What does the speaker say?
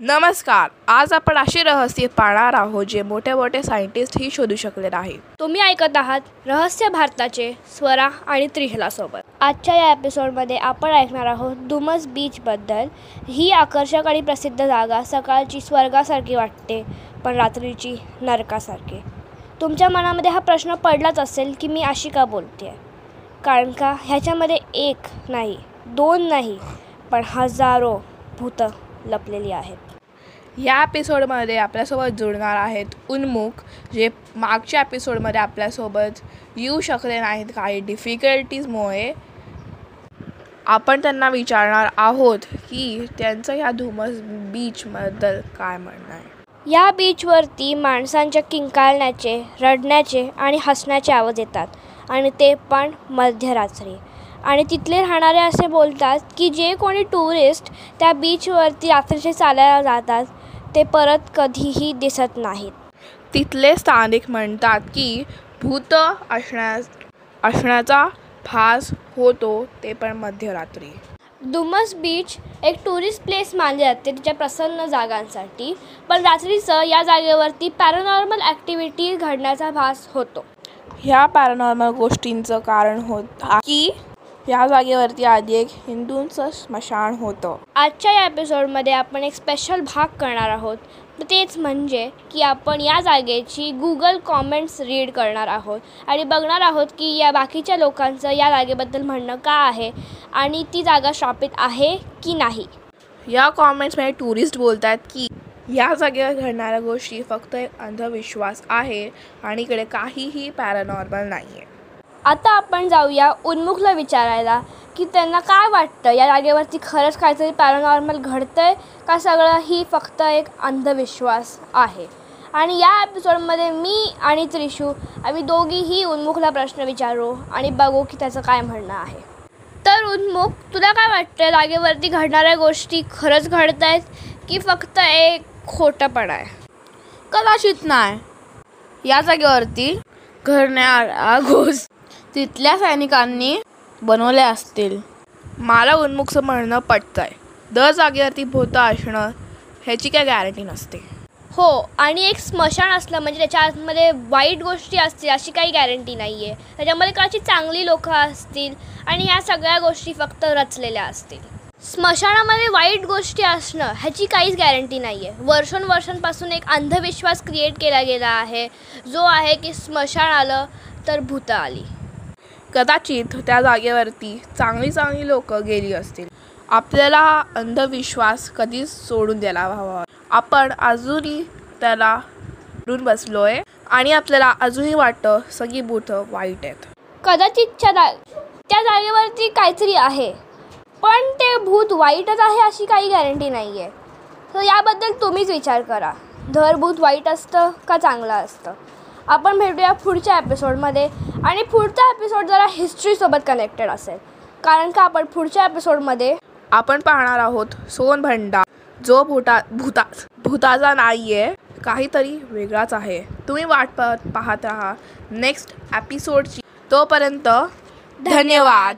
नमस्कार आज आपण अशी रहस्य पाहणार आहोत जे मोठे मोठे सायंटिस्टही शोधू शकले नाही. तुम्ही ऐकत आहात रहस्य भारताचे स्वरा आणि त्रिहलासोबत. आजच्या या एपिसोडमध्ये आपण ऐकणार आहोत दुमस बीचबद्दल ही आकर्षक आणि प्रसिद्ध जागा सकाळची स्वर्गासारखी वाटते पण रात्रीची नरकासारखी. तुमच्या मनामध्ये हा प्रश्न पडलाच असेल की मी अशी का बोलते कारण का ह्याच्यामध्ये एक नाही दोन नाही पण हजारो भूतं लपलेली आहेत. या एपिसोडमध्ये आपल्यासोबत जुळणार आहेत उन्मुख जे मागच्या एपिसोडमध्ये आपल्यासोबत येऊ शकले नाहीत काही डिफिकल्टीजमुळे आपण त्यांना विचारणार आहोत की त्यांचं ह्या धुमस बीचबद्दल काय म्हणणं आहे? या बीचवरती माणसांच्या किंकाळण्याचे रडण्याचे आणि हसण्याचे आवाज येतात आणि ते पण मध्यरात्री. आणि तिथले राहणारे असे बोलतात की जे कोणी टुरिस्ट त्या बीचवरती रात्रीचे चालायला जातात ते परत कधीही दिसत नाहीत. तिथले स्थानिक म्हणतात की भूत असण्या असण्याचा भास होतो ते पण मध्यरात्री. दुमस बीच एक टुरिस्ट प्लेस मानली जाते तिच्या प्रसन्न जागांसाठी पण रात्रीचं या जागेवरती पॅरानॉर्मल ॲक्टिव्हिटी घडण्याचा भास होतो. ह्या पॅरानॉर्मल गोष्टींचं कारण होत की ह्या जागेवरती आधी एक हिंदूंचं स्मशान होतं. आजच्या या एपिसोडमध्ये आपण एक स्पेशल भाग करणार आहोत. तेच म्हणजे की आपण या जागेची गुगल कॉमेंट्स रीड करणार आहोत आणि बघणार आहोत की या बाकीच्या लोकांचं या जागेबद्दल म्हणणं का आहे आणि ती जागा शापित आहे की नाही. या कॉमेंट्समध्ये टुरिस्ट बोलत आहेत की या जागेवर घडणाऱ्या गोष्टी फक्त एक अंधविश्वास आहे आणि इकडे काहीही पॅरानॉर्मल नाही आहे आता आपण जाऊया उन्मुखला विचारायला की त्यांना काय वाटतं? या जागेवरती खरंच काहीतरी पॅरानॉर्मल आहे का सगळं? ही फक्त एक अंधविश्वास आहे. आणि या एपिसोडमध्ये मी आणि त्रिशू आम्ही दोघीही उन्मुखला प्रश्न विचारू आणि बघू की त्याचं काय म्हणणं आहे. तर उन्मुख तुला काय वाटतं जागेवरती घडणाऱ्या गोष्टी खरंच घडत आहेत की फक्त एक खोटंपण आहे? कदाचित नाही. या जागेवरती घडणाऱ्या गोष्ट तिथल्या सैनिकांनी बनवल्या असतील. मला उन्मुखचं म्हणणं पटतं आहे दर जागेवरती भूतं असणं ह्याची काय गॅरंटी नसते. हो आणि एक स्मशान असलं म्हणजे त्याच्या आतमध्ये वाईट गोष्टी असतील अशी काही गॅरंटी नाही आहे त्याच्यामध्ये कदाचित चांगली लोकं असतील आणि ह्या सगळ्या गोष्टी फक्त रचलेल्या असतील. स्मशानामध्ये वाईट गोष्टी असणं ह्याची काहीच गॅरंटी नाही आहे वर्षानुवर्षांपासून एक अंधविश्वास क्रिएट केला गेला आहे. जो आहे की स्मशान आलं तर भूतं आली. कदाचित त्या जागेवरती चांगली चांगली लोकं गेली असतील. आपल्याला हा अंधविश्वास कधीच सोडून द्यायला हवा. आपण अजूनही त्याला पुरून बसलो आहे आणि आपल्याला अजूनही वाटतं सगळी भूतं वाईट आहेत. कदाचितच्या जा त्या जागेवरती काहीतरी आहे. पण ते भूत वाईटच आहे अशी काही गॅरंटी नाही आहे तर याबद्दल तुम्हीच विचार करा. धर भूत वाईट असतं का चांगलं असतं? आपण भेटूया पुढच्या एपिसोडमध्ये आणि पुढचा एपिसोड जरा हिस्ट्रीसोबत कनेक्टेड असेल. कारण का आपण पुढच्या एपिसोडमध्ये आपण पाहणार आहोत सोनभंडा जो भूटा भूता भूताचा नाही आहे काहीतरी वेगळाच आहे. तुम्ही वाट पाहत पाहत राहा. नेक्स्ट एपिसोडची तोपर्यंत धन्यवाद.